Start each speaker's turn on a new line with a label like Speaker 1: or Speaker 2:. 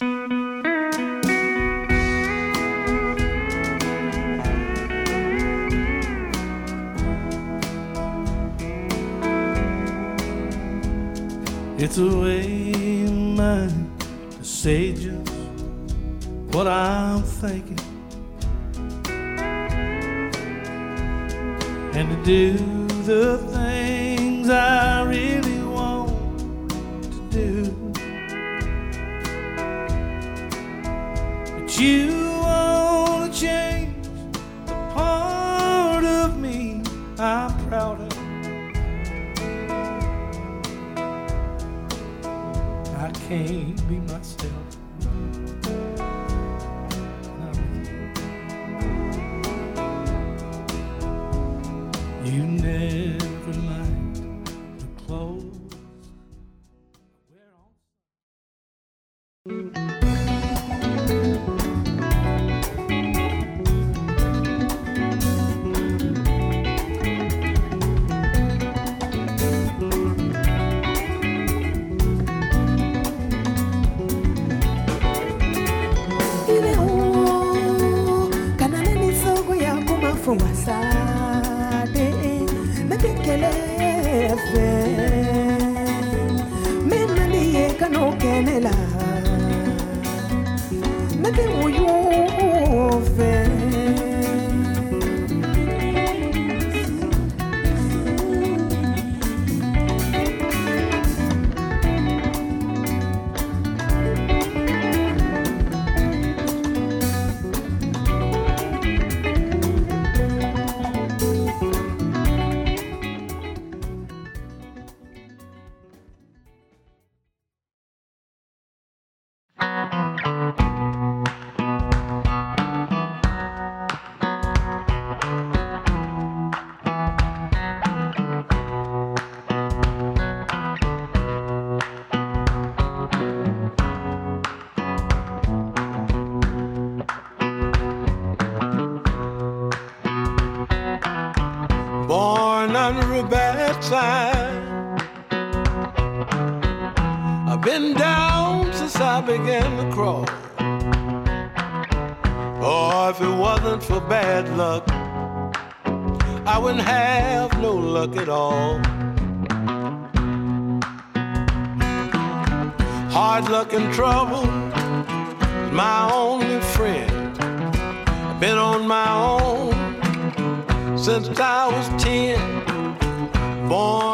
Speaker 1: It's a way of mine to say just what I'm thinking. And to do the things I really You want to change the part of me I'm proud of. I can't be myself. You never
Speaker 2: fe. Mina niye kanokenela meke uyu
Speaker 1: under a bad sign. I've been down since I began to crawl. Oh, if it wasn't for bad luck, I wouldn't have no luck at all. Hard luck and trouble is my only friend. I've been on my own since I born